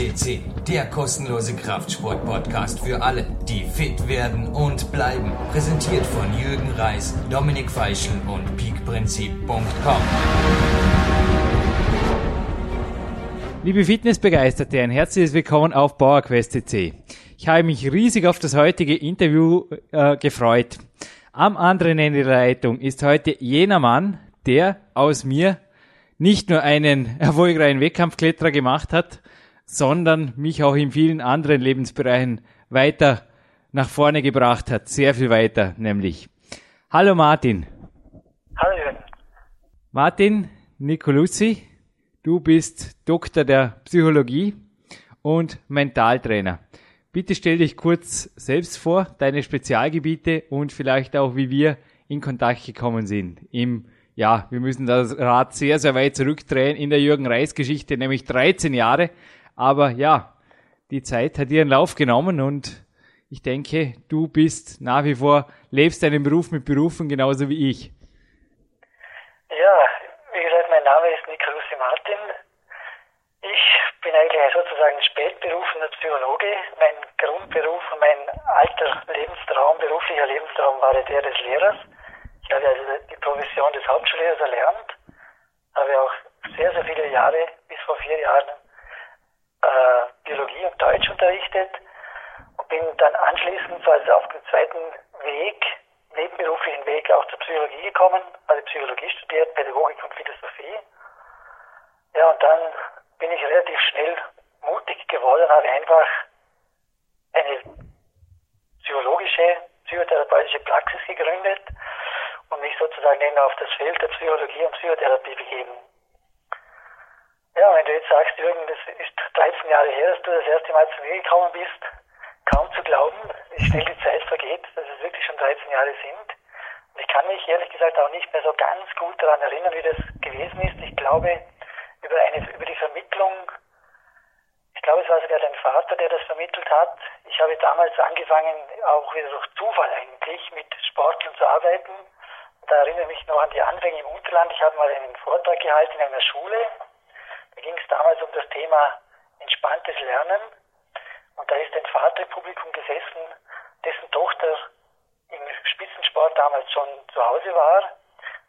CC, der kostenlose Kraftsport-Podcast für alle, die fit werden und bleiben. Präsentiert von Jürgen Reis, Dominik Feischl und peakprinzip.com. Liebe Fitnessbegeisterte, ein herzliches Willkommen auf PowerQuest CC. Ich habe mich riesig auf das heutige Interview äh, gefreut. Am anderen Ende der Leitung ist heute jener Mann, der aus mir nicht nur einen erfolgreichen Wettkampfkletterer gemacht hat, sondern mich auch in vielen anderen Lebensbereichen weiter nach vorne gebracht hat. Sehr viel weiter, nämlich. Hallo Martin. Hallo Jürgen. Martin Nicolussi, du bist Doktor der Psychologie und Mentaltrainer. Bitte stell dich kurz selbst vor, deine Spezialgebiete und vielleicht auch, wie wir in Kontakt gekommen sind im ja, wir müssen das Rad sehr, sehr weit zurückdrehen in der Jürgen Reis Geschichte, nämlich 13 Jahre. Aber ja, die Zeit hat ihren Lauf genommen und ich denke, du bist nach wie vor, lebst deinen Beruf mit Berufen genauso wie ich. Ja, wie gesagt, mein Name ist Nicolussi Martin. Ich bin eigentlich sozusagen spätberufener Psychologe. Mein Grundberuf und mein alter Lebenstraum, beruflicher Lebenstraum war der des Lehrers. Ich habe also die Profession des Hauptschullehrers erlernt, habe auch sehr, sehr viele Jahre, bis vor vier Jahren, äh, Biologie und Deutsch unterrichtet und bin dann anschließend also auf dem zweiten Weg, nebenberuflichen Weg auch zur Psychologie gekommen, habe Psychologie studiert, Pädagogik und Philosophie. Ja, und dann bin ich relativ schnell mutig geworden, habe einfach eine psychologische, psychotherapeutische Praxis gegründet und mich sozusagen auf das Feld der Psychologie und Psychotherapie begeben. Ja, wenn du jetzt sagst, Jürgen, das ist 13 Jahre her, dass du das erste Mal zu mir gekommen bist, kaum zu glauben, wie schnell die Zeit vergeht, dass es wirklich schon 13 Jahre sind. Und ich kann mich ehrlich gesagt auch nicht mehr so ganz gut daran erinnern, wie das gewesen ist. Ich glaube, über, eine, über die Vermittlung, ich glaube, es war sogar dein Vater, der das vermittelt hat. Ich habe damals angefangen, auch wieder durch Zufall eigentlich, mit Sportlern zu arbeiten da erinnere ich mich noch an die Anfänge im Unterland. Ich habe mal einen Vortrag gehalten in einer Schule. Ging es damals um das Thema entspanntes Lernen. Und da ist ein Vater im Publikum gesessen, dessen Tochter im Spitzensport damals schon zu Hause war.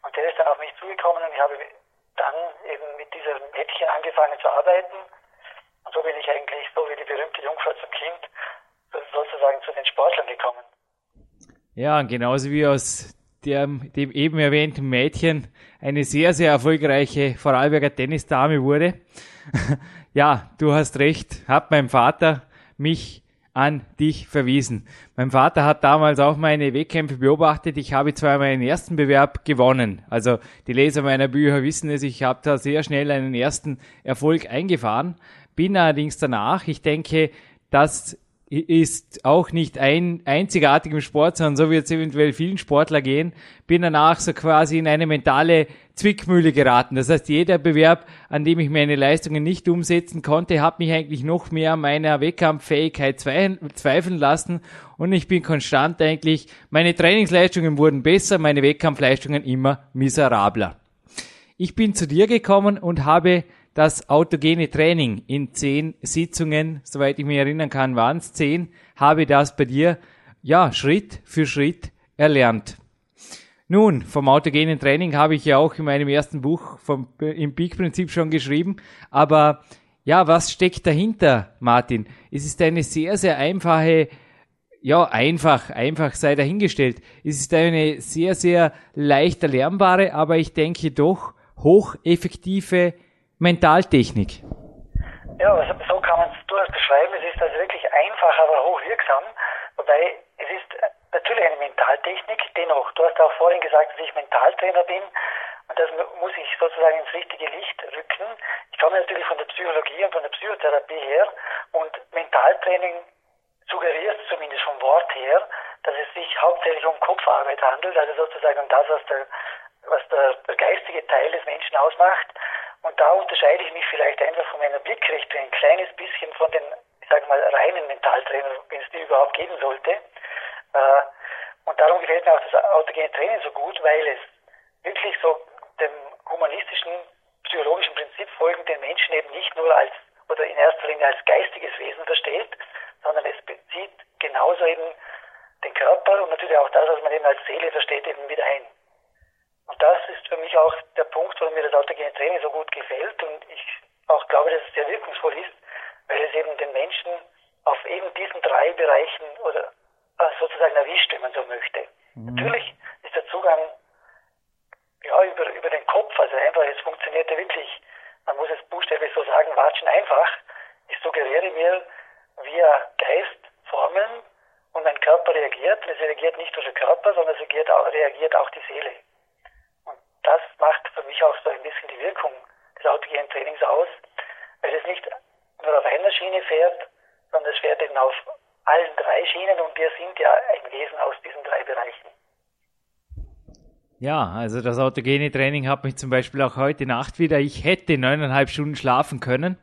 Und der ist dann auf mich zugekommen und ich habe dann eben mit diesem Mädchen angefangen zu arbeiten. Und so bin ich eigentlich, so wie die berühmte Jungfrau zum Kind, sozusagen zu den Sportlern gekommen. Ja, genauso wie aus dem, dem eben erwähnten Mädchen eine sehr, sehr erfolgreiche Vorarlberger Tennisdame wurde. ja, du hast recht, hat mein Vater mich an dich verwiesen. Mein Vater hat damals auch meine Wettkämpfe beobachtet. Ich habe zwar meinen ersten Bewerb gewonnen. Also die Leser meiner Bücher wissen es, ich habe da sehr schnell einen ersten Erfolg eingefahren. Bin allerdings danach, ich denke, dass ist auch nicht ein einzigartig im Sport, sondern so wird es eventuell vielen Sportler gehen, bin danach so quasi in eine mentale Zwickmühle geraten. Das heißt, jeder Bewerb, an dem ich meine Leistungen nicht umsetzen konnte, hat mich eigentlich noch mehr an meiner Wettkampffähigkeit zweifeln lassen und ich bin konstant eigentlich, meine Trainingsleistungen wurden besser, meine Wettkampfleistungen immer miserabler. Ich bin zu dir gekommen und habe das autogene Training in zehn Sitzungen, soweit ich mich erinnern kann, waren es zehn, habe das bei dir ja Schritt für Schritt erlernt. Nun, vom autogenen Training habe ich ja auch in meinem ersten Buch vom, im Peak-Prinzip schon geschrieben, aber ja, was steckt dahinter, Martin? Es ist eine sehr, sehr einfache, ja, einfach, einfach sei dahingestellt. Es ist eine sehr, sehr leicht erlernbare, aber ich denke doch hocheffektive Mentaltechnik. Ja, also so kann man es durchaus beschreiben. Es ist also wirklich einfach, aber hochwirksam. Wobei es ist natürlich eine Mentaltechnik. Dennoch, du hast auch vorhin gesagt, dass ich Mentaltrainer bin. Und das muss ich sozusagen ins richtige Licht rücken. Ich komme natürlich von der Psychologie und von der Psychotherapie her. Und Mentaltraining suggeriert zumindest vom Wort her, dass es sich hauptsächlich um Kopfarbeit handelt, also sozusagen um das, was der, was der, der geistige Teil des Menschen ausmacht. Und da unterscheide ich mich vielleicht einfach von meiner Blickrichtung ein kleines bisschen von den, ich sage mal, reinen Mentaltrainern, wenn es die überhaupt geben sollte. Äh, und darum gefällt mir auch das autogene Training so gut, weil es wirklich so dem humanistischen, psychologischen Prinzip folgend den Menschen eben nicht nur als oder in erster Linie als geistiges Wesen versteht, sondern es bezieht genauso eben den Körper und natürlich auch das, was man eben als Seele versteht, eben mit ein. Und das ist für mich auch der Punkt, warum mir das autogene Training so gut gefällt und ich auch glaube, dass es sehr wirkungsvoll ist, weil es eben den Menschen auf eben diesen drei Bereichen oder äh, sozusagen erwischt, wenn man so möchte. Mhm. Natürlich ist der Zugang ja, über, über den Kopf, also einfach, es funktioniert ja wirklich, man muss es buchstäblich so sagen, watschen einfach. Ich suggeriere mir via Geist Formeln und mein Körper reagiert. Es reagiert nicht nur der Körper, sondern es reagiert auch, reagiert auch die Seele. Das macht für mich auch so ein bisschen die Wirkung des autogenen Trainings aus, weil es nicht nur auf einer Schiene fährt, sondern es fährt eben auf allen drei Schienen und wir sind ja ein Wesen aus diesen drei Bereichen. Ja, also das autogene Training hat mich zum Beispiel auch heute Nacht wieder. Ich hätte neuneinhalb Stunden schlafen können,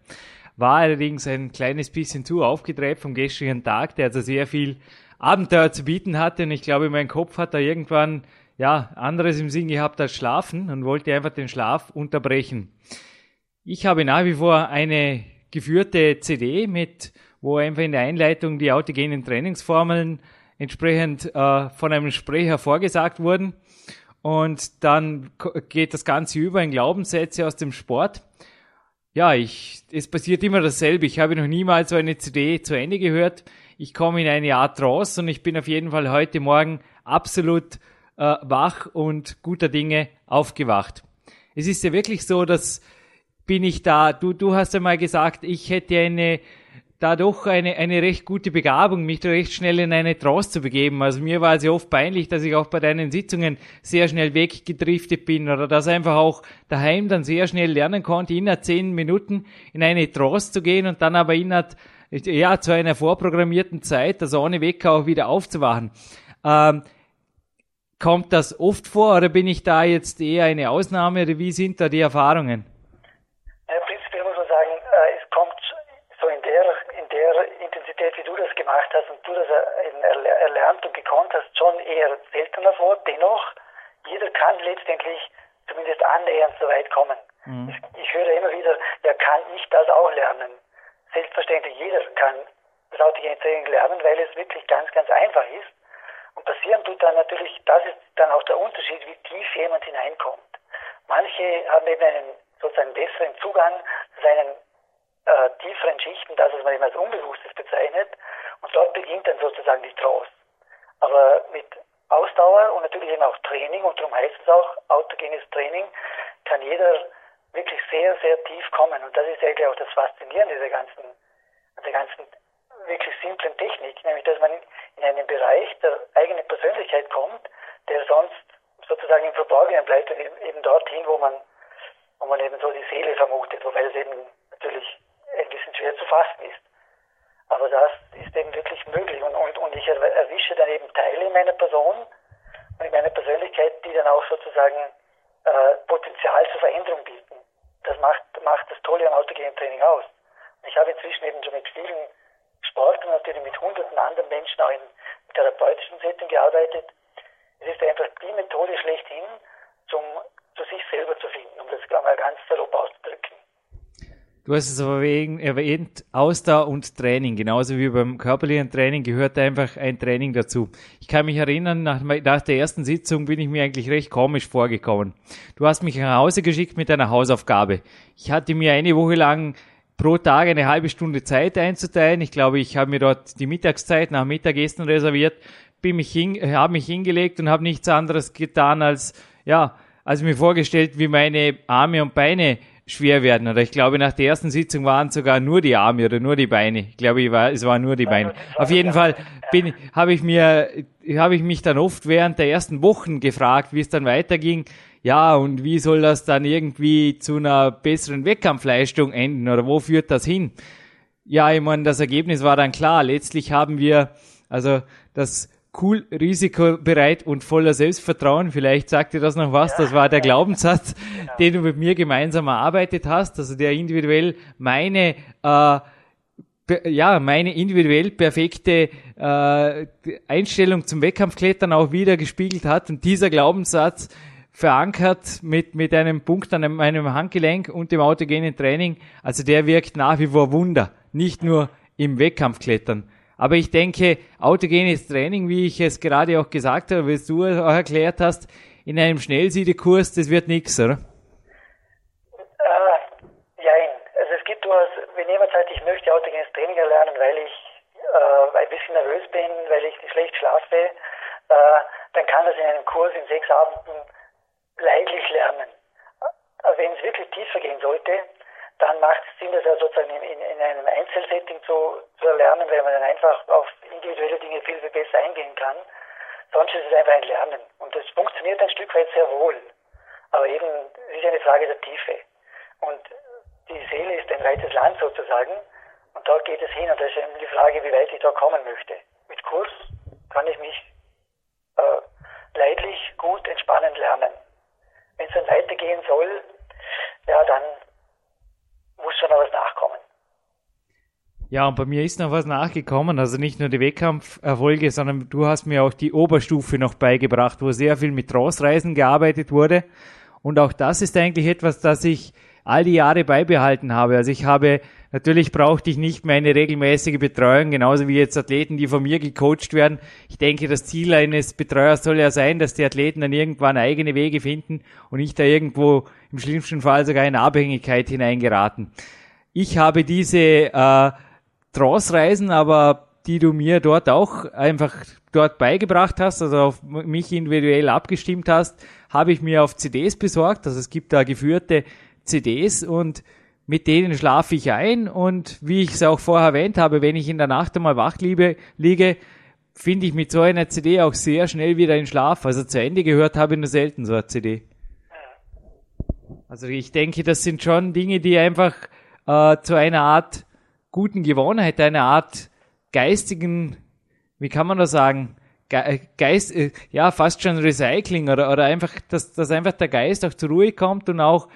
war allerdings ein kleines bisschen zu aufgedreht vom gestrigen Tag, der also sehr viel Abenteuer zu bieten hatte und ich glaube, mein Kopf hat da irgendwann ja anderes im Sinn gehabt als schlafen und wollte einfach den Schlaf unterbrechen. Ich habe nach wie vor eine geführte CD mit, wo einfach in der Einleitung die autogenen Trainingsformeln entsprechend äh, von einem Sprecher vorgesagt wurden und dann geht das Ganze über in Glaubenssätze aus dem Sport. Ja, ich, es passiert immer dasselbe. Ich habe noch niemals so eine CD zu Ende gehört. Ich komme in eine Art Trance und ich bin auf jeden Fall heute Morgen absolut äh, wach und guter Dinge aufgewacht. Es ist ja wirklich so, dass bin ich da, du, du hast einmal gesagt, ich hätte eine da doch eine, eine recht gute Begabung, mich da recht schnell in eine Trance zu begeben. Also mir war es ja oft peinlich, dass ich auch bei deinen Sitzungen sehr schnell weggedriftet bin oder dass einfach auch daheim dann sehr schnell lernen konnte, innerhalb zehn Minuten in eine Trance zu gehen und dann aber innerhalb, ja, zu einer vorprogrammierten Zeit, also ohne Wecker auch wieder aufzuwachen. Ähm, kommt das oft vor oder bin ich da jetzt eher eine Ausnahme oder wie sind da die Erfahrungen? Intensität, wie du das gemacht hast und du das erlernt und gekonnt hast, schon eher seltener vor. Dennoch, jeder kann letztendlich zumindest annähernd so weit kommen. Mhm. Ich, ich, höre immer wieder, ja, kann ich das auch lernen? Selbstverständlich, jeder kann das autogene Training lernen, weil es wirklich ganz, ganz einfach ist. Und passieren tut dann natürlich, das ist dann auch der Unterschied, wie tief jemand hineinkommt. Manche haben eben einen sozusagen besseren Zugang zu seinen äh, tieferen Schichten, das, was man eben als Unbewusstes bezeichnet. Und dort beginnt dann sozusagen die Trance. Aber mit Ausdauer und natürlich eben auch Training, und darum heißt es auch autogenes Training, kann jeder wirklich sehr, sehr tief kommen. Und das ist eigentlich auch das Faszinierende der ganzen, der ganzen wirklich simplen Technik, nämlich dass man in einen Bereich der kommt, der sonst sozusagen im Verborgenen bleibt und eben dorthin, wo man, wo man eben so die Seele vermutet, wobei das eben natürlich ein bisschen schwer zu fassen ist. Aber das ist eben wirklich möglich und, und, und ich erwische dann eben Teile in meiner Person und in meiner Persönlichkeit, die dann auch sozusagen äh, Potenzial zur Veränderung bieten. Das macht, macht das Tolle am autogenen Training aus. Ich habe inzwischen eben schon mit vielen Sportlern, natürlich mit hunderten anderen Menschen auch in therapeutischen Setting gearbeitet. Es ist einfach die Methode schlechthin, zum zu sich selber zu finden, um das mal ganz salopp auszudrücken. Du hast es aber erwähnt, Ausdauer und Training. Genauso wie beim körperlichen Training gehört einfach ein Training dazu. Ich kann mich erinnern, nach, nach, der ersten Sitzung bin ich mir eigentlich recht komisch vorgekommen. Du hast mich nach Hause geschickt mit einer Hausaufgabe. Ich hatte mir eine Woche lang pro Tag eine halbe Stunde Zeit einzuteilen. Ich glaube, ich habe mir dort die Mittagszeit nach Mittagessen reserviert, bin mich hin, habe mich hingelegt und habe nichts anderes getan als, ja, als mir vorgestellt, wie meine Arme und Beine schwer werden. Oder ich glaube, nach der ersten Sitzung waren sogar nur die Arme oder nur die Beine. Ich glaube, ich war, es waren nur die Beine. Auf jeden Fall bin, habe ich mir, habe ich mich dann oft während der ersten Wochen gefragt, wie es dann weiterging. Ja, und wie soll das dann irgendwie zu einer besseren Wettkampfleistung enden oder wo führt das hin? Ja, ich meine, das Ergebnis war dann klar. Letztlich haben wir, also das cool, risikobereit und voller Selbstvertrauen. Vielleicht sagt dir das noch was. Das war der Glaubenssatz, genau. den du mit mir gemeinsam erarbeitet hast. Also der individuell meine, äh, ja, meine individuell perfekte äh, Einstellung zum Wettkampfklettern auch wieder gespiegelt hat. Und dieser Glaubenssatz verankert mit, mit einem Punkt an einem, einem Handgelenk und dem autogenen Training. Also der wirkt nach wie vor Wunder. Nicht nur im Wettkampfklettern. Aber ich denke, autogenes Training, wie ich es gerade auch gesagt habe, wie du auch erklärt hast, in einem Schnellsiedekurs, das wird nichts, oder? Äh, nein. Also es gibt durchaus, wenn jemand sagt, ich möchte autogenes Training erlernen, weil ich äh, ein bisschen nervös bin, weil ich schlecht schlafe, äh, dann kann das in einem Kurs in sechs Abenden leidlich lernen. Aber wenn es wirklich tiefer gehen sollte, dann macht es Sinn, das ja sozusagen in, in, in einem Einzelsetting zu, zu erlernen, weil man dann einfach auf individuelle Dinge viel, viel besser eingehen kann. Sonst ist es einfach ein Lernen. Und das funktioniert ein Stück weit sehr wohl. Aber eben, es ist eine Frage der Tiefe. Und die Seele ist ein weites Land sozusagen. Und dort geht es hin. Und das ist eben die Frage, wie weit ich da kommen möchte. Mit Kurs kann ich mich äh, leidlich, gut, entspannend lernen. Wenn es dann weitergehen soll, ja, dann muss schon noch was nachkommen. Ja, und bei mir ist noch was nachgekommen, also nicht nur die Wettkampferfolge, sondern du hast mir auch die Oberstufe noch beigebracht, wo sehr viel mit Trossreisen gearbeitet wurde. Und auch das ist eigentlich etwas, das ich all die Jahre beibehalten habe. Also ich habe, natürlich brauchte ich nicht mehr eine regelmäßige Betreuung, genauso wie jetzt Athleten, die von mir gecoacht werden. Ich denke, das Ziel eines Betreuers soll ja sein, dass die Athleten dann irgendwann eigene Wege finden und nicht da irgendwo im schlimmsten Fall sogar in Abhängigkeit hineingeraten. Ich habe diese äh, Trance-Reisen, aber die du mir dort auch einfach dort beigebracht hast, also auf mich individuell abgestimmt hast, habe ich mir auf CDs besorgt. Also es gibt da geführte CDs und mit denen schlafe ich ein und wie ich es auch vorher erwähnt habe, wenn ich in der Nacht einmal wach liege, liege finde ich mit so einer CD auch sehr schnell wieder in Schlaf. Also zu Ende gehört habe ich nur selten so eine CD. Also ich denke, das sind schon Dinge, die einfach äh, zu einer Art guten Gewohnheit, einer Art geistigen, wie kann man das sagen, äh, Geist, äh, ja, fast schon Recycling oder, oder einfach, dass, dass einfach der Geist auch zur Ruhe kommt und auch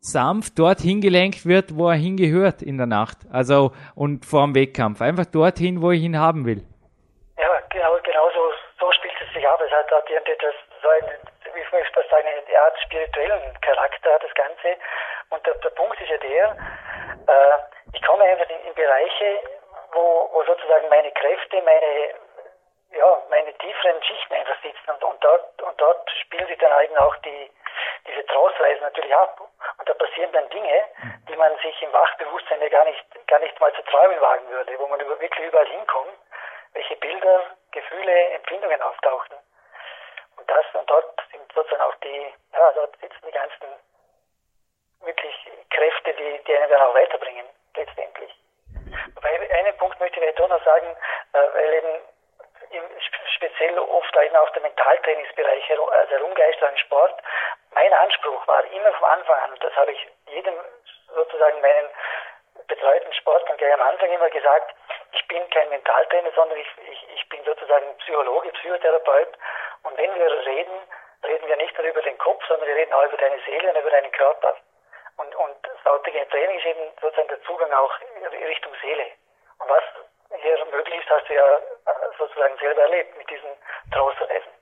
sanft dorthin gelenkt wird, wo er hingehört in der Nacht. Also, und vor dem Wettkampf. Einfach dorthin, wo ich ihn haben will. Ja, genau, genau so, so spielt es sich ab. Es hat dort das, so einen, wie soll ich sagen, eine Art spirituellen Charakter, das Ganze. Und der, der Punkt ist ja der, äh, ich komme einfach in, in Bereiche, wo, wo sozusagen meine Kräfte, meine, ja, meine tieferen Schichten einfach sitzen und, und dort, und dort spielen sich dann eigentlich auch die, diese Trostreisen natürlich ab. Und da passieren dann Dinge, die man sich im Wachbewusstsein ja gar nicht, gar nicht mal zu träumen wagen würde, wo man wirklich überall hinkommt, welche Bilder, Gefühle, Empfindungen auftauchen. Und das, und dort sind sozusagen auch die, ja, dort sitzen die ganzen wirklich Kräfte, die, die einen dann auch weiterbringen, letztendlich. Wobei, einen Punkt möchte ich doch noch sagen, äh, weil eben speziell oft eben auch der Mentaltrainingsbereich also herumgeistert im Sport. Mein Anspruch war immer vom Anfang an, das habe ich jedem sozusagen meinen betreuten Sportlern gleich am Anfang immer gesagt, ich bin kein Mentaltrainer, sondern ich, ich, ich bin sozusagen Psychologe, Psychotherapeut. Und wenn wir reden, reden wir nicht nur über den Kopf, sondern wir reden auch über deine Seele und über deinen Körper. Und, und das autige Training ist eben sozusagen der Zugang auch Richtung Seele. Und was hier möglich ist, hast du ja sozusagen selber erlebt mit diesen Trostreisen.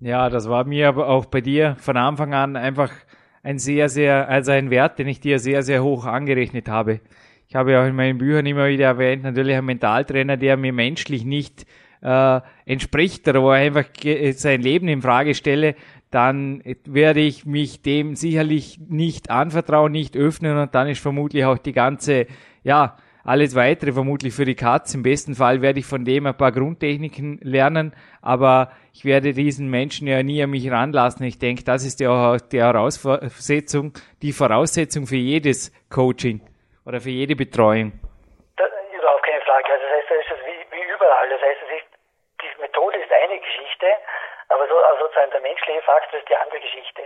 Ja, das war mir aber auch bei dir von Anfang an einfach ein sehr, sehr, also ein Wert, den ich dir sehr, sehr hoch angerechnet habe. Ich habe ja auch in meinen Büchern immer wieder erwähnt, natürlich ein Mentaltrainer, der mir menschlich nicht äh, entspricht oder wo er einfach sein Leben in Frage stelle, dann werde ich mich dem sicherlich nicht anvertrauen, nicht öffnen und dann ist vermutlich auch die ganze, ja, alles weitere vermutlich für die Katz. Im besten Fall werde ich von dem ein paar Grundtechniken lernen, aber ich werde diesen Menschen ja nie an mich ranlassen. Ich denke, das ist ja die Heraussetzung, die Voraussetzung für jedes Coaching oder für jede Betreuung. Das, überhaupt keine Frage. Also das heißt, das ist wie, wie überall. Das heißt, es ist, die Methode ist eine Geschichte, aber so, also sozusagen der menschliche Faktor ist die andere Geschichte.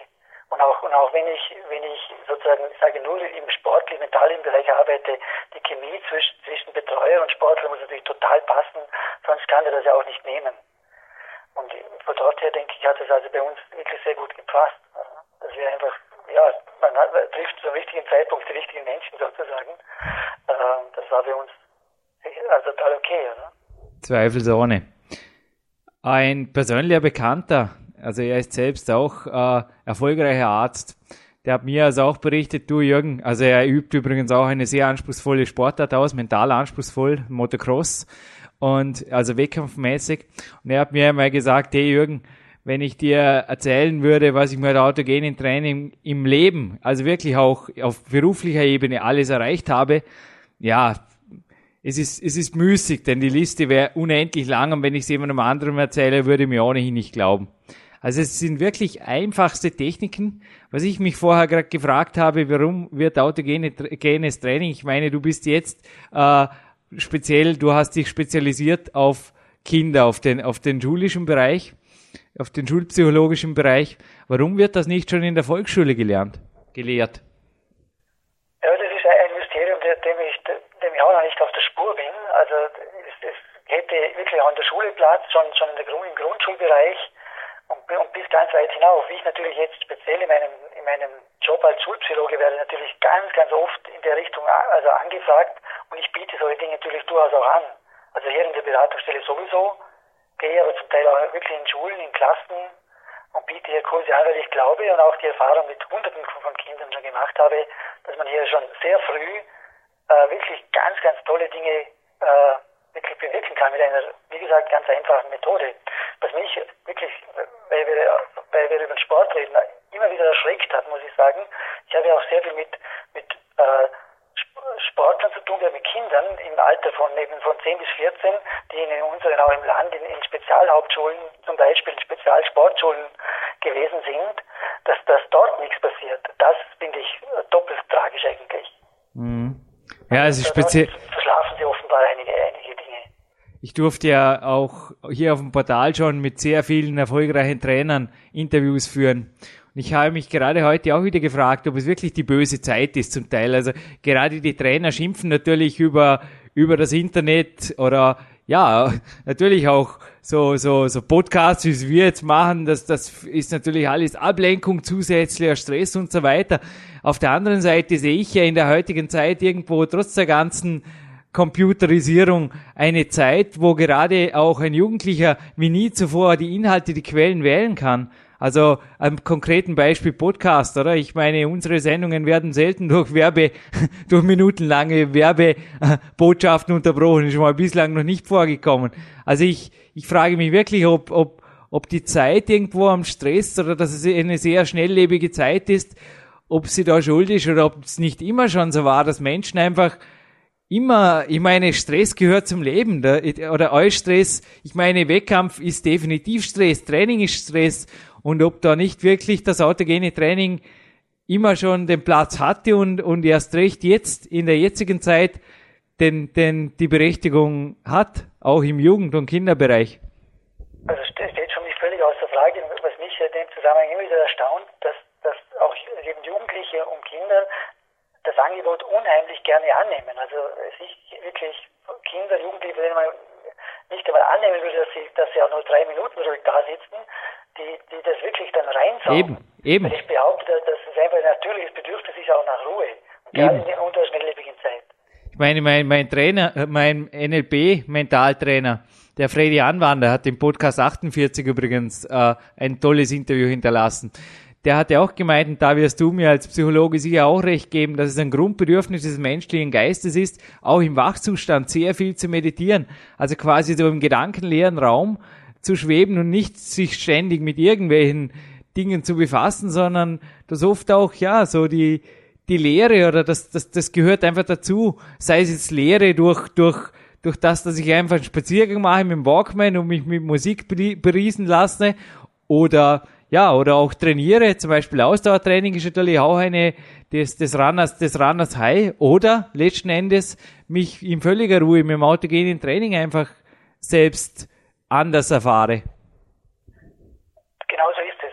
Und auch, und auch wenn ich, wenn ich sozusagen, sage nur im sportlichen, mentalen Bereich arbeite, die Chemie zwischen, zwischen Betreuer und Sportler muss natürlich total passen, sonst kann er das ja auch nicht nehmen. Und von dort her denke ich, hat es also bei uns wirklich sehr gut gepasst. Dass wir einfach, ja, man hat, trifft zum richtigen Zeitpunkt die richtigen Menschen sozusagen. Ähm, das war bei uns also total okay. Oder? Zweifelsohne. Ein persönlicher Bekannter, also er ist selbst auch äh, erfolgreicher Arzt. Der hat mir also auch berichtet, du Jürgen, also er übt übrigens auch eine sehr anspruchsvolle Sportart aus, mental anspruchsvoll, Motocross und also wettkampfmäßig. Und er hat mir einmal gesagt, hey Jürgen, wenn ich dir erzählen würde, was ich mit autogenen Training im Leben, also wirklich auch auf beruflicher Ebene alles erreicht habe, ja, es ist, es ist müßig, denn die Liste wäre unendlich lang und wenn ich es jemandem anderem erzähle, würde ich mir ohnehin nicht glauben. Also es sind wirklich einfachste Techniken. Was ich mich vorher gerade gefragt habe, warum wird autogenes Training? Ich meine, du bist jetzt äh, speziell, du hast dich spezialisiert auf Kinder, auf den, auf den schulischen Bereich, auf den schulpsychologischen Bereich. Warum wird das nicht schon in der Volksschule gelernt, gelehrt? Ja, das ist ein Mysterium, dem ich, dem ich auch noch nicht auf der Spur bin. Also es, es hätte wirklich auch in der Schule Platz, schon, schon im Grundschulbereich und, und bis ganz weit hinauf. Ich natürlich jetzt speziell in meinem, in meinem Job als Schulpsychologe werde natürlich ganz, ganz oft in der Richtung also angefragt und ich biete solche Dinge natürlich durchaus auch an. Also hier in der Beratungsstelle sowieso, gehe aber zum Teil auch wirklich in Schulen, in Klassen und biete hier Kurse an, weil ich glaube und auch die Erfahrung mit Hunderten von Kindern schon gemacht habe, dass man hier schon sehr früh äh, wirklich ganz, ganz tolle Dinge äh, wirklich bewirken kann mit einer, wie gesagt, ganz einfachen Methode. Was mich wirklich, weil wir, weil wir über den Sport reden, immer wieder erschreckt hat, muss ich sagen. Ich habe ja auch sehr viel mit, mit äh, Sportlern zu tun, mit Kindern im Alter von eben von 10 bis 14, die in unseren auch im Land in, in Spezialhauptschulen, zum Beispiel in Spezialsportschulen gewesen sind, dass, dass dort nichts passiert. Das finde ich doppelt tragisch eigentlich. Mhm. Ja, also speziell. Verschlafen sie offenbar einige, einige. Ich durfte ja auch hier auf dem Portal schon mit sehr vielen erfolgreichen Trainern Interviews führen. Und ich habe mich gerade heute auch wieder gefragt, ob es wirklich die böse Zeit ist zum Teil. Also gerade die Trainer schimpfen natürlich über, über das Internet oder ja, natürlich auch so, so, so Podcasts, wie wir jetzt machen, das, das ist natürlich alles Ablenkung, zusätzlicher Stress und so weiter. Auf der anderen Seite sehe ich ja in der heutigen Zeit irgendwo trotz der ganzen Computerisierung eine Zeit, wo gerade auch ein Jugendlicher wie nie zuvor die Inhalte, die Quellen wählen kann. Also am konkreten Beispiel Podcast, oder? Ich meine, unsere Sendungen werden selten durch Werbe, durch minutenlange Werbebotschaften unterbrochen. Ist schon mal bislang noch nicht vorgekommen. Also ich, ich frage mich wirklich, ob, ob, ob die Zeit irgendwo am Stress oder dass es eine sehr schnelllebige Zeit ist, ob sie da schuld ist oder ob es nicht immer schon so war, dass Menschen einfach immer, ich meine, Stress gehört zum Leben, oder Eustress, ich meine, Wettkampf ist definitiv Stress, Training ist Stress und ob da nicht wirklich das autogene Training immer schon den Platz hatte und, und erst recht jetzt in der jetzigen Zeit denn, denn die Berechtigung hat, auch im Jugend- und Kinderbereich. Also steht für mich völlig außer Frage, was mich in dem Zusammenhang immer wieder erstaunt, dass, dass auch eben Jugendliche und das Angebot unheimlich gerne annehmen. Also sich wirklich Kinder, Jugendliche, denen man nicht einmal annehmen würde, dass sie, dass sie auch nur drei Minuten ruhig da sitzen, die, die das wirklich dann reinsaugen. Eben, eben. Weil ich behaupte, dass es einfach ein natürliches Bedürfnis ist, auch nach Ruhe. Gerade in der unterschnelllebigen Zeit. Ich meine, mein, mein Trainer, äh, mein NLP-Mentaltrainer, der Freddy Anwander, hat im Podcast 48 übrigens äh, ein tolles Interview hinterlassen. Der hat ja auch gemeint, und da wirst du mir als Psychologe sicher auch recht geben, dass es ein Grundbedürfnis des menschlichen Geistes ist, auch im Wachzustand sehr viel zu meditieren. Also quasi so im gedankenleeren Raum zu schweben und nicht sich ständig mit irgendwelchen Dingen zu befassen, sondern das oft auch, ja, so die, die Lehre oder das, das, das gehört einfach dazu. Sei es jetzt Lehre durch, durch, durch das, dass ich einfach einen Spaziergang mache mit dem Walkman und mich mit Musik beriesen lasse oder ja, oder auch trainiere, zum Beispiel Ausdauertraining ist natürlich auch eine des, des Runners, des Runners High oder letzten Endes mich in völliger Ruhe mit dem autogenen Training einfach selbst anders erfahre. Genau so ist es.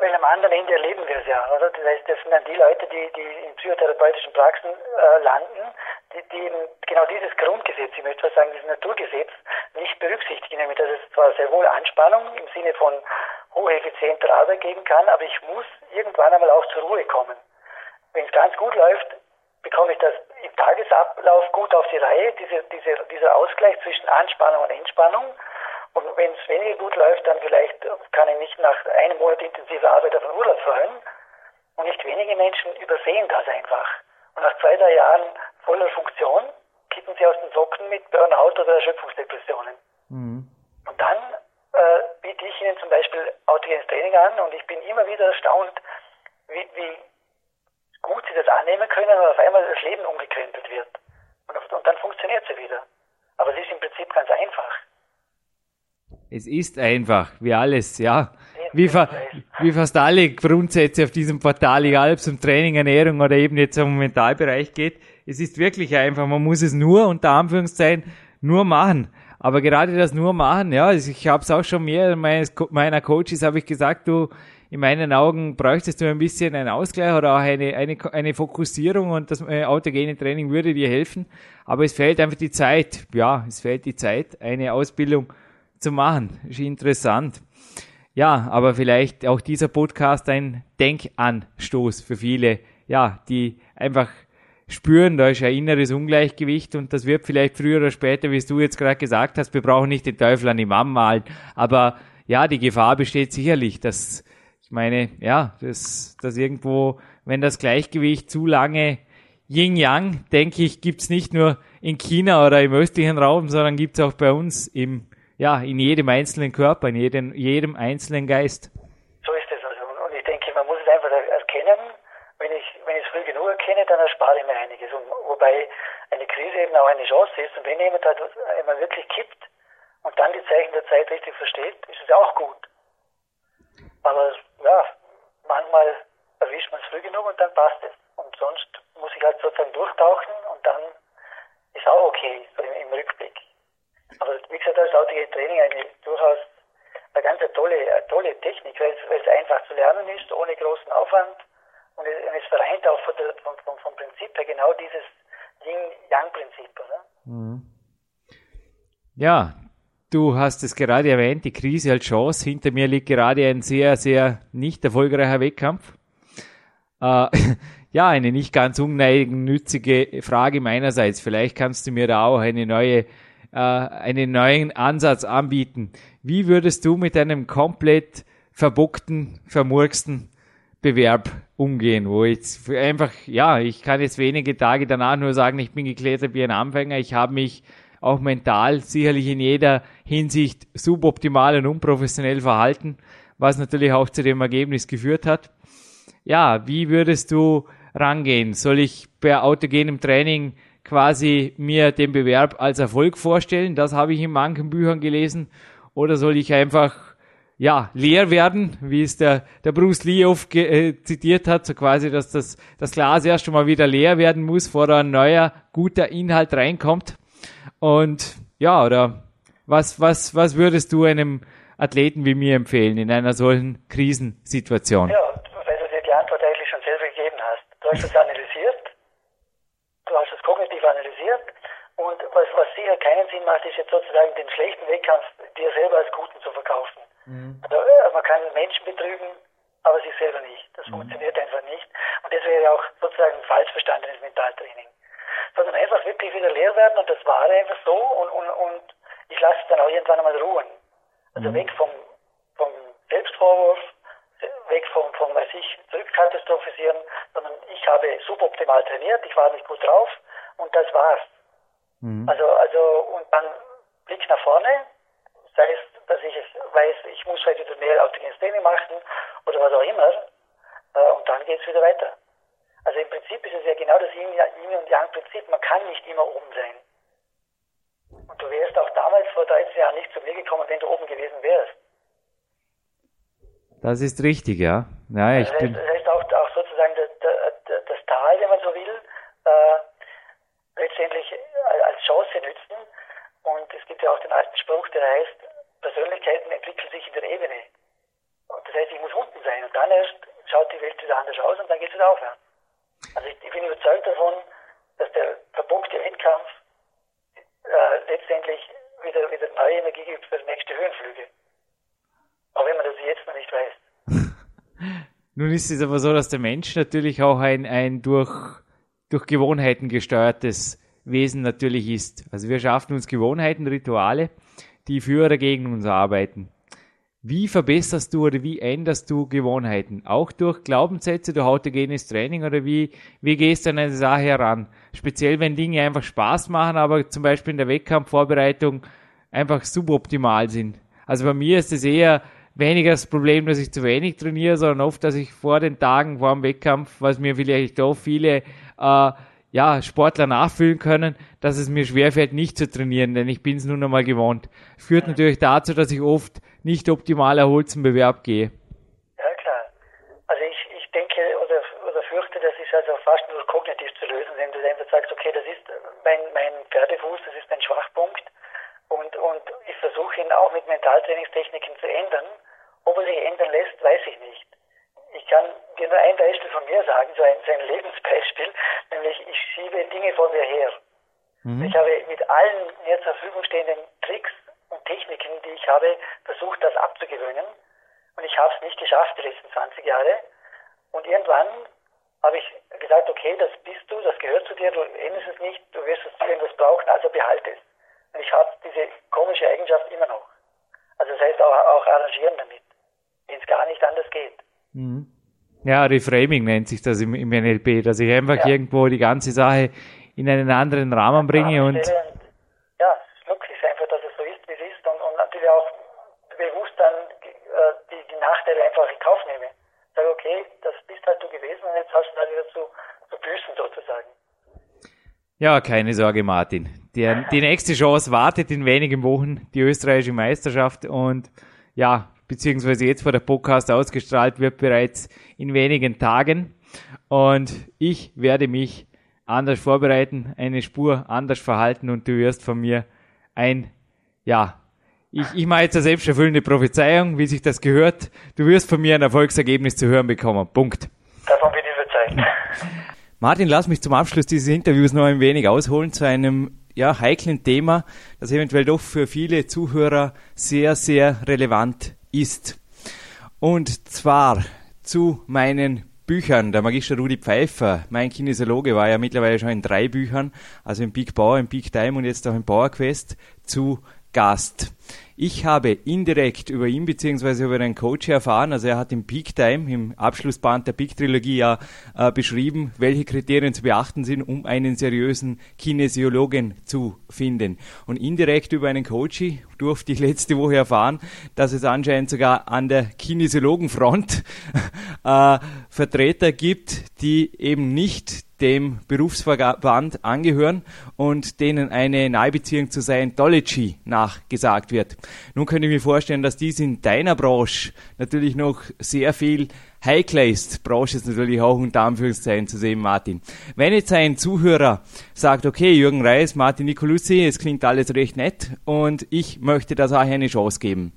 Weil am anderen Ende erleben wir es ja, oder? Das heißt, das sind dann die Leute, die, die in psychotherapeutischen Praxen äh, landen, die, die eben genau dieses Grundgesetz, ich möchte mal sagen, dieses Naturgesetz nicht berücksichtigen, nämlich dass es zwar sehr wohl Anspannung im Sinne von hocheffizienter Arbeit geben kann, aber ich muss irgendwann einmal auch zur Ruhe kommen. Wenn es ganz gut läuft, bekomme ich das im Tagesablauf gut auf die Reihe, diese, diese, dieser Ausgleich zwischen Anspannung und Entspannung. Und wenn es weniger gut läuft, dann vielleicht kann ich nicht nach einem Monat intensiver Arbeit auf den Urlaub freuen. Und nicht wenige Menschen übersehen das einfach. Und nach zwei, drei Jahren voller Funktion kippen sie aus den Socken mit Burnout oder Erschöpfungsdepressionen. Mhm. Und dann äh, biete ich ihnen zum Beispiel autogenes Training an und ich bin immer wieder erstaunt, wie, wie gut sie das annehmen können und auf einmal das Leben umgekrempelt wird. Und, und dann funktioniert sie wieder. Aber es ist im Prinzip ganz einfach. Es ist einfach, wie alles, ja. Wie, fa wie fast alle Grundsätze auf diesem Portal, egal ob es um Training, Ernährung oder eben jetzt um Mentalbereich geht. Es ist wirklich einfach. Man muss es nur, unter Anführungszeichen, nur machen. Aber gerade das nur machen, ja, ich habe es auch schon mehr meines, meiner Coaches habe ich gesagt, du, in meinen Augen bräuchtest du ein bisschen einen Ausgleich oder auch eine, eine, eine Fokussierung und das äh, autogene Training würde dir helfen. Aber es fehlt einfach die Zeit. Ja, es fehlt die Zeit, eine Ausbildung zu machen. Ist interessant. Ja, aber vielleicht auch dieser Podcast ein Denkanstoß für viele, ja, die einfach spüren, da ist ein inneres Ungleichgewicht und das wird vielleicht früher oder später, wie du jetzt gerade gesagt hast, wir brauchen nicht den Teufel an die Wand malen, aber ja, die Gefahr besteht sicherlich, dass ich meine, ja, dass, dass irgendwo, wenn das Gleichgewicht zu lange Yin-Yang, denke ich, gibt's nicht nur in China oder im östlichen Raum, sondern gibt's auch bei uns im, ja, in jedem einzelnen Körper, in jedem, jedem einzelnen Geist. So ist es also. Und ich denke, man muss es einfach erkennen. Wenn ich, wenn ich es früh genug erkenne, dann erspare ich mir einiges. Und wobei eine Krise eben auch eine Chance ist. Und wenn jemand halt einmal wirklich kippt und dann die Zeichen der Zeit richtig versteht, ist es auch gut. Aber ja, manchmal erwischt man es früh genug und dann passt es. Und sonst muss ich halt sozusagen durchtauchen und dann ist auch okay, so im, im Rückblick. Aber wie gesagt, da ist heutige Training eine durchaus eine ganz tolle, eine tolle Technik, weil es, weil es einfach zu lernen ist, ohne großen Aufwand. Und es, und es vereint auch von der, vom, vom, vom Prinzip her genau dieses Yin-Yang-Prinzip? Mhm. Ja, Du hast es gerade erwähnt, die Krise als Chance. Hinter mir liegt gerade ein sehr, sehr nicht erfolgreicher Wettkampf. Äh, ja, eine nicht ganz unnützige Frage meinerseits. Vielleicht kannst du mir da auch eine neue, äh, einen neuen Ansatz anbieten. Wie würdest du mit einem komplett verbuckten, vermurksten Bewerb umgehen, wo ich einfach, ja, ich kann jetzt wenige Tage danach nur sagen, ich bin geklettert wie ein Anfänger, ich habe mich auch mental sicherlich in jeder Hinsicht suboptimal und unprofessionell verhalten, was natürlich auch zu dem Ergebnis geführt hat. Ja, wie würdest du rangehen? Soll ich bei autogenem Training quasi mir den Bewerb als Erfolg vorstellen? Das habe ich in manchen Büchern gelesen. Oder soll ich einfach ja, leer werden, wie es der, der Bruce Lee oft äh, zitiert hat, so quasi, dass das, das Glas erst einmal wieder leer werden muss, bevor da ein neuer, guter Inhalt reinkommt. Und ja, oder was, was, was würdest du einem Athleten wie mir empfehlen in einer solchen Krisensituation? Ja, weil du dir die Antwort eigentlich schon selber gegeben hast. Du hast es analysiert, du hast es kognitiv analysiert und was, was sicher keinen Sinn macht, ist jetzt sozusagen den schlechten Wettkampf dir selber als guten zu verkaufen. Mhm. Also, äh, man kann Menschen betrügen, aber sich selber nicht. Das mhm. funktioniert einfach nicht. Und das wäre ja auch sozusagen falsch verstandenes Mentaltraining sondern einfach wirklich wieder leer werden und das war einfach so und, und, und ich lasse es dann auch irgendwann einmal ruhen. Also mhm. weg vom, vom Selbstvorwurf, weg vom, vom weiß ich, zurückkatastrophisieren, sondern ich habe suboptimal trainiert, ich war nicht gut drauf und das war's. Mhm. Also, also, und dann Blick nach vorne, sei es, dass ich es weiß, ich muss vielleicht wieder mehr autogenes Training machen oder was auch immer, äh, und dann geht's wieder weiter. Also im Prinzip ist es ja genau das Yin und Yang-Prinzip. Man kann nicht immer oben sein. Und du wärst auch damals vor 13 Jahren nicht zu mir gekommen, wenn du oben gewesen wärst. Das ist richtig, ja. ja ich das, heißt, bin... das heißt auch, auch sozusagen das, das, Tal, wenn man so will, äh, letztendlich als Chance nützen. Und es gibt ja auch den alten Spruch, der heißt, Persönlichkeiten entwickeln sich in der Ebene. Und das heißt, ich muss unten sein und dann erst schaut die Welt wieder anders aus und dann geht es wieder aufwärts. Also ich, ich, bin überzeugt davon, dass der verbunkte Wettkampf äh, letztendlich wieder, wieder neue Energie gibt für nächste Höhenflüge. Auch wenn man das jetzt noch nicht weiß. Nun ist es aber so, dass der Mensch natürlich auch ein, ein durch, durch Gewohnheiten gesteuertes Wesen natürlich ist. Also wir schaffen uns Gewohnheiten, Rituale, die für oder gegen uns arbeiten. Wie verbesserst du oder wie änderst du Gewohnheiten? Auch durch Glaubenssätze, durch autogenes Training oder wie, wie gehst du an eine Sache heran? Speziell, wenn Dinge einfach Spaß machen, aber zum Beispiel in der Wettkampfvorbereitung einfach suboptimal sind. Also bei mir ist es eher weniger das Problem, dass ich zu wenig trainiere, sondern oft, dass ich vor den Tagen, vor dem Wettkampf, was mir vielleicht auch viele äh, ja, Sportler nachfühlen können, dass es mir schwerfällt, nicht zu trainieren, denn ich bin es nun einmal gewohnt. Führt natürlich dazu, dass ich oft nicht optimal erholt zum Bewerb gehe. Ja, klar. Also ich, ich denke oder, oder fürchte, das ist also fast nur kognitiv zu lösen, wenn du einfach sagst, okay, das ist mein, mein Pferdefuß, das ist mein Schwachpunkt und, und ich versuche ihn auch mit Mentaltrainingstechniken zu ändern. Ob er sich ändern lässt, weiß ich nicht. Ich kann dir nur ein Beispiel von mir sagen, so ein, so ein Lebensbeispiel, nämlich ich schiebe Dinge vor mir her. Mhm. Ich habe mit allen mir zur Verfügung stehenden Tricks und Techniken, die ich habe, versucht, das abzugewöhnen. Und ich habe es nicht geschafft die letzten 20 Jahre. Und irgendwann habe ich gesagt, okay, das bist du, das gehört zu dir, du änderst es nicht, du wirst es irgendwas brauchen, also behalte es. Und ich habe diese komische Eigenschaft immer noch. Also das heißt auch, auch arrangieren damit, wenn es gar nicht anders geht. Mhm. Ja, Reframing nennt sich das im, im NLP, dass ich einfach ja. irgendwo die ganze Sache in einen anderen Rahmen bringe ja, und, ja, ist einfach, dass es so ist, wie es ist und, und natürlich auch bewusst dann äh, die, die Nachteile einfach in Kauf nehme. Sage, okay, das bist halt du gewesen und jetzt hast du dann wieder zu, zu büßen sozusagen. Ja, keine Sorge, Martin. Der, die nächste Chance wartet in wenigen Wochen, die österreichische Meisterschaft und ja, beziehungsweise jetzt, wo der Podcast ausgestrahlt wird, bereits in wenigen Tagen. Und ich werde mich anders vorbereiten, eine Spur anders verhalten und du wirst von mir ein, ja, ich, ich mache jetzt eine selbsterfüllende Prophezeiung, wie sich das gehört. Du wirst von mir ein Erfolgsergebnis zu hören bekommen. Punkt. Davon bin ich überzeugt. Martin, lass mich zum Abschluss dieses Interviews noch ein wenig ausholen zu einem ja, heiklen Thema, das eventuell doch für viele Zuhörer sehr, sehr relevant ist. Und zwar zu meinen Büchern. Der Magister Rudi Pfeiffer, mein Kinesiologe, war ja mittlerweile schon in drei Büchern, also im Big Power, im Big Time und jetzt auch im Power Quest zu Gast. Ich habe indirekt über ihn beziehungsweise über einen Coach erfahren, also er hat im Peak Time, im Abschlussband der Peak Trilogie ja äh, beschrieben, welche Kriterien zu beachten sind, um einen seriösen Kinesiologen zu finden. Und indirekt über einen Coach durfte ich letzte Woche erfahren, dass es anscheinend sogar an der Kinesiologenfront äh, Vertreter gibt, die eben nicht dem Berufsverband angehören und denen eine Nahbeziehung zu Scientology nachgesagt wird. Nun könnte ich mir vorstellen, dass dies in deiner Branche natürlich noch sehr viel heikler ist. Branche ist natürlich auch unter Anführungszeichen zu sehen, Martin. Wenn jetzt ein Zuhörer sagt, okay, Jürgen Reis, Martin Nicolussi, es klingt alles recht nett und ich möchte der Sache eine Chance geben.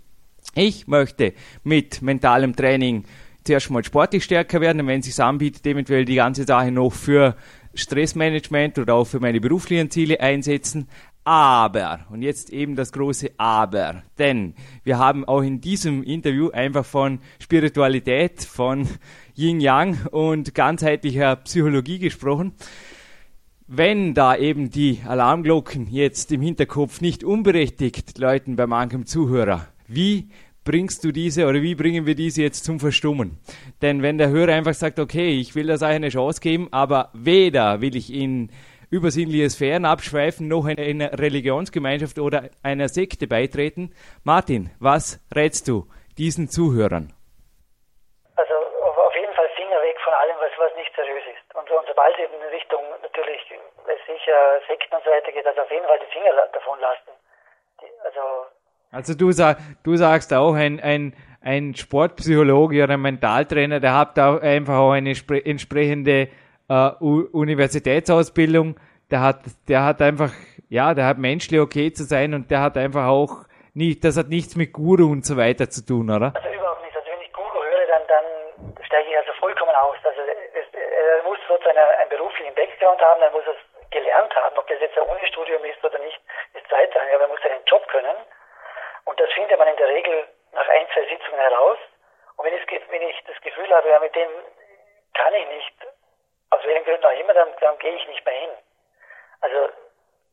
Ich möchte mit mentalem Training zuerst mal sportlich stärker werden, und wenn es sich anbietet, eventuell die ganze Sache noch für Stressmanagement oder auch für meine beruflichen Ziele einsetzen. Aber, und jetzt eben das große Aber, denn wir haben auch in diesem Interview einfach von Spiritualität, von Yin-Yang und ganzheitlicher Psychologie gesprochen. Wenn da eben die Alarmglocken jetzt im Hinterkopf nicht unberechtigt läuten bei manchem Zuhörer, wie bringst du diese oder wie bringen wir diese jetzt zum Verstummen? Denn wenn der Hörer einfach sagt, okay, ich will das eine Chance geben, aber weder will ich in übersinnliche Sphären abschweifen, noch in einer Religionsgemeinschaft oder einer Sekte beitreten. Martin, was rätst du diesen Zuhörern? Also auf jeden Fall Finger weg von allem, was, was nicht seriös ist. Und, und sobald es in Richtung natürlich sicher Sekten und so weiter geht, also auf jeden Fall die Finger davon lassen. Die, also also du, sag, du sagst auch, ein, ein, ein Sportpsychologe oder ein Mentaltrainer, der hat da einfach auch eine entsprechende äh, Universitätsausbildung. Der hat, der hat einfach, ja, der hat menschlich okay zu sein und der hat einfach auch nicht, das hat nichts mit Guru und so weiter zu tun, oder? Also überhaupt nicht. Also wenn ich Guru höre, dann, dann steige ich also vollkommen aus. Also es, er muss sozusagen einen beruflichen Background haben, er muss es gelernt haben, ob das jetzt ein Unistudium ist oder nicht, ist zweitrangig, aber er muss seinen Job können. Das findet man in der Regel nach ein, zwei Sitzungen heraus. Und wenn ich, wenn ich das Gefühl habe, ja, mit dem kann ich nicht, aus welchen Gründen auch immer, dann, dann gehe ich nicht mehr hin. Also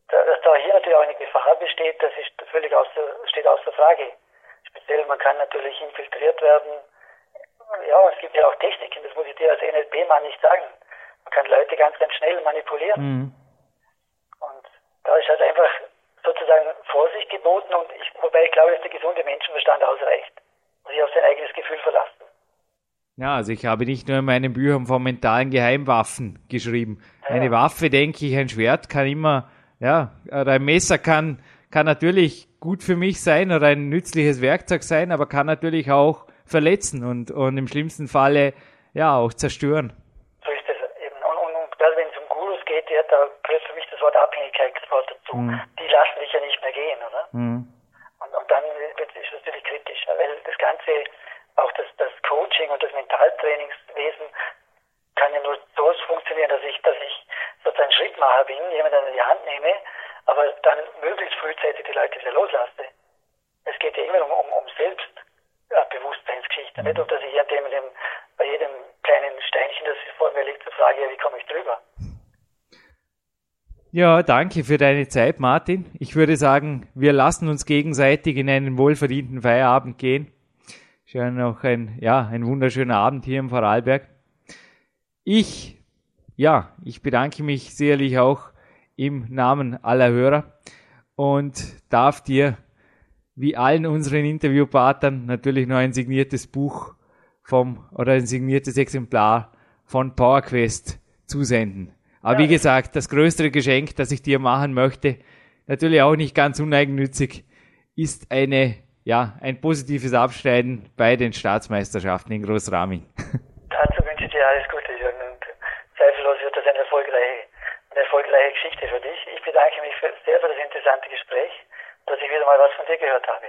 dass da hier natürlich auch eine Gefahr besteht, das ist völlig außer, steht außer Frage. Speziell, man kann natürlich infiltriert werden. Ja, es gibt ja auch Techniken, das muss ich dir als NLP-Mann nicht sagen. Man kann Leute ganz, ganz schnell manipulieren. Mhm. Und da ist halt einfach sozusagen Vorsicht geboten und ich, wobei ich glaube, dass der gesunde Menschenverstand ausreicht. Und sich auf sein eigenes Gefühl verlassen. Ja, also ich habe nicht nur in meinen Büchern von mentalen Geheimwaffen geschrieben. Ja. Eine Waffe, denke ich, ein Schwert kann immer, ja, oder ein Messer kann, kann natürlich gut für mich sein oder ein nützliches Werkzeug sein, aber kann natürlich auch verletzen und, und im schlimmsten Falle, ja, auch zerstören. So ist es eben. Und, und, und gerade wenn es um Gurus geht, ja, da gehört für mich das Wort Abhängigkeit dazu. Mhm. Die lassen dich ja nicht mehr gehen, oder? Mhm. Und, und dann wird es natürlich kritisch, weil das Ganze auch das, das Coaching und das Mentaltrainingswesen kann ja nur so funktionieren, dass ich, dass ich sozusagen Schrittmacher bin, jemanden in die Hand nehme, aber dann möglichst frühzeitig die Leute wieder loslasse. Es geht ja immer um, um, um Selbstbewusstseinsgeschichte, nicht? Und dass ich an dem, dem, bei jedem kleinen Steinchen, das vor mir liegt, frage, wie komme ich drüber? Ja, danke für deine Zeit, Martin. Ich würde sagen, wir lassen uns gegenseitig in einen wohlverdienten Feierabend gehen. Schon noch ein, ja, ein wunderschöner Abend hier im Vorarlberg. Ich, ja, ich bedanke mich sicherlich auch im Namen aller Hörer und darf dir, wie allen unseren Interviewpartnern, natürlich noch ein signiertes Buch vom, oder ein signiertes Exemplar von PowerQuest zusenden. Aber ja. wie gesagt, das größere Geschenk, das ich dir machen möchte, natürlich auch nicht ganz uneigennützig, ist eine ja, ein positives Abschneiden bei den Staatsmeisterschaften in Großraming. Dazu wünsche ich dir alles Gute, Jürgen. Und zweifellos wird das eine erfolgreiche, eine erfolgreiche Geschichte für dich. Ich bedanke mich sehr für das interessante Gespräch, dass ich wieder mal was von dir gehört habe.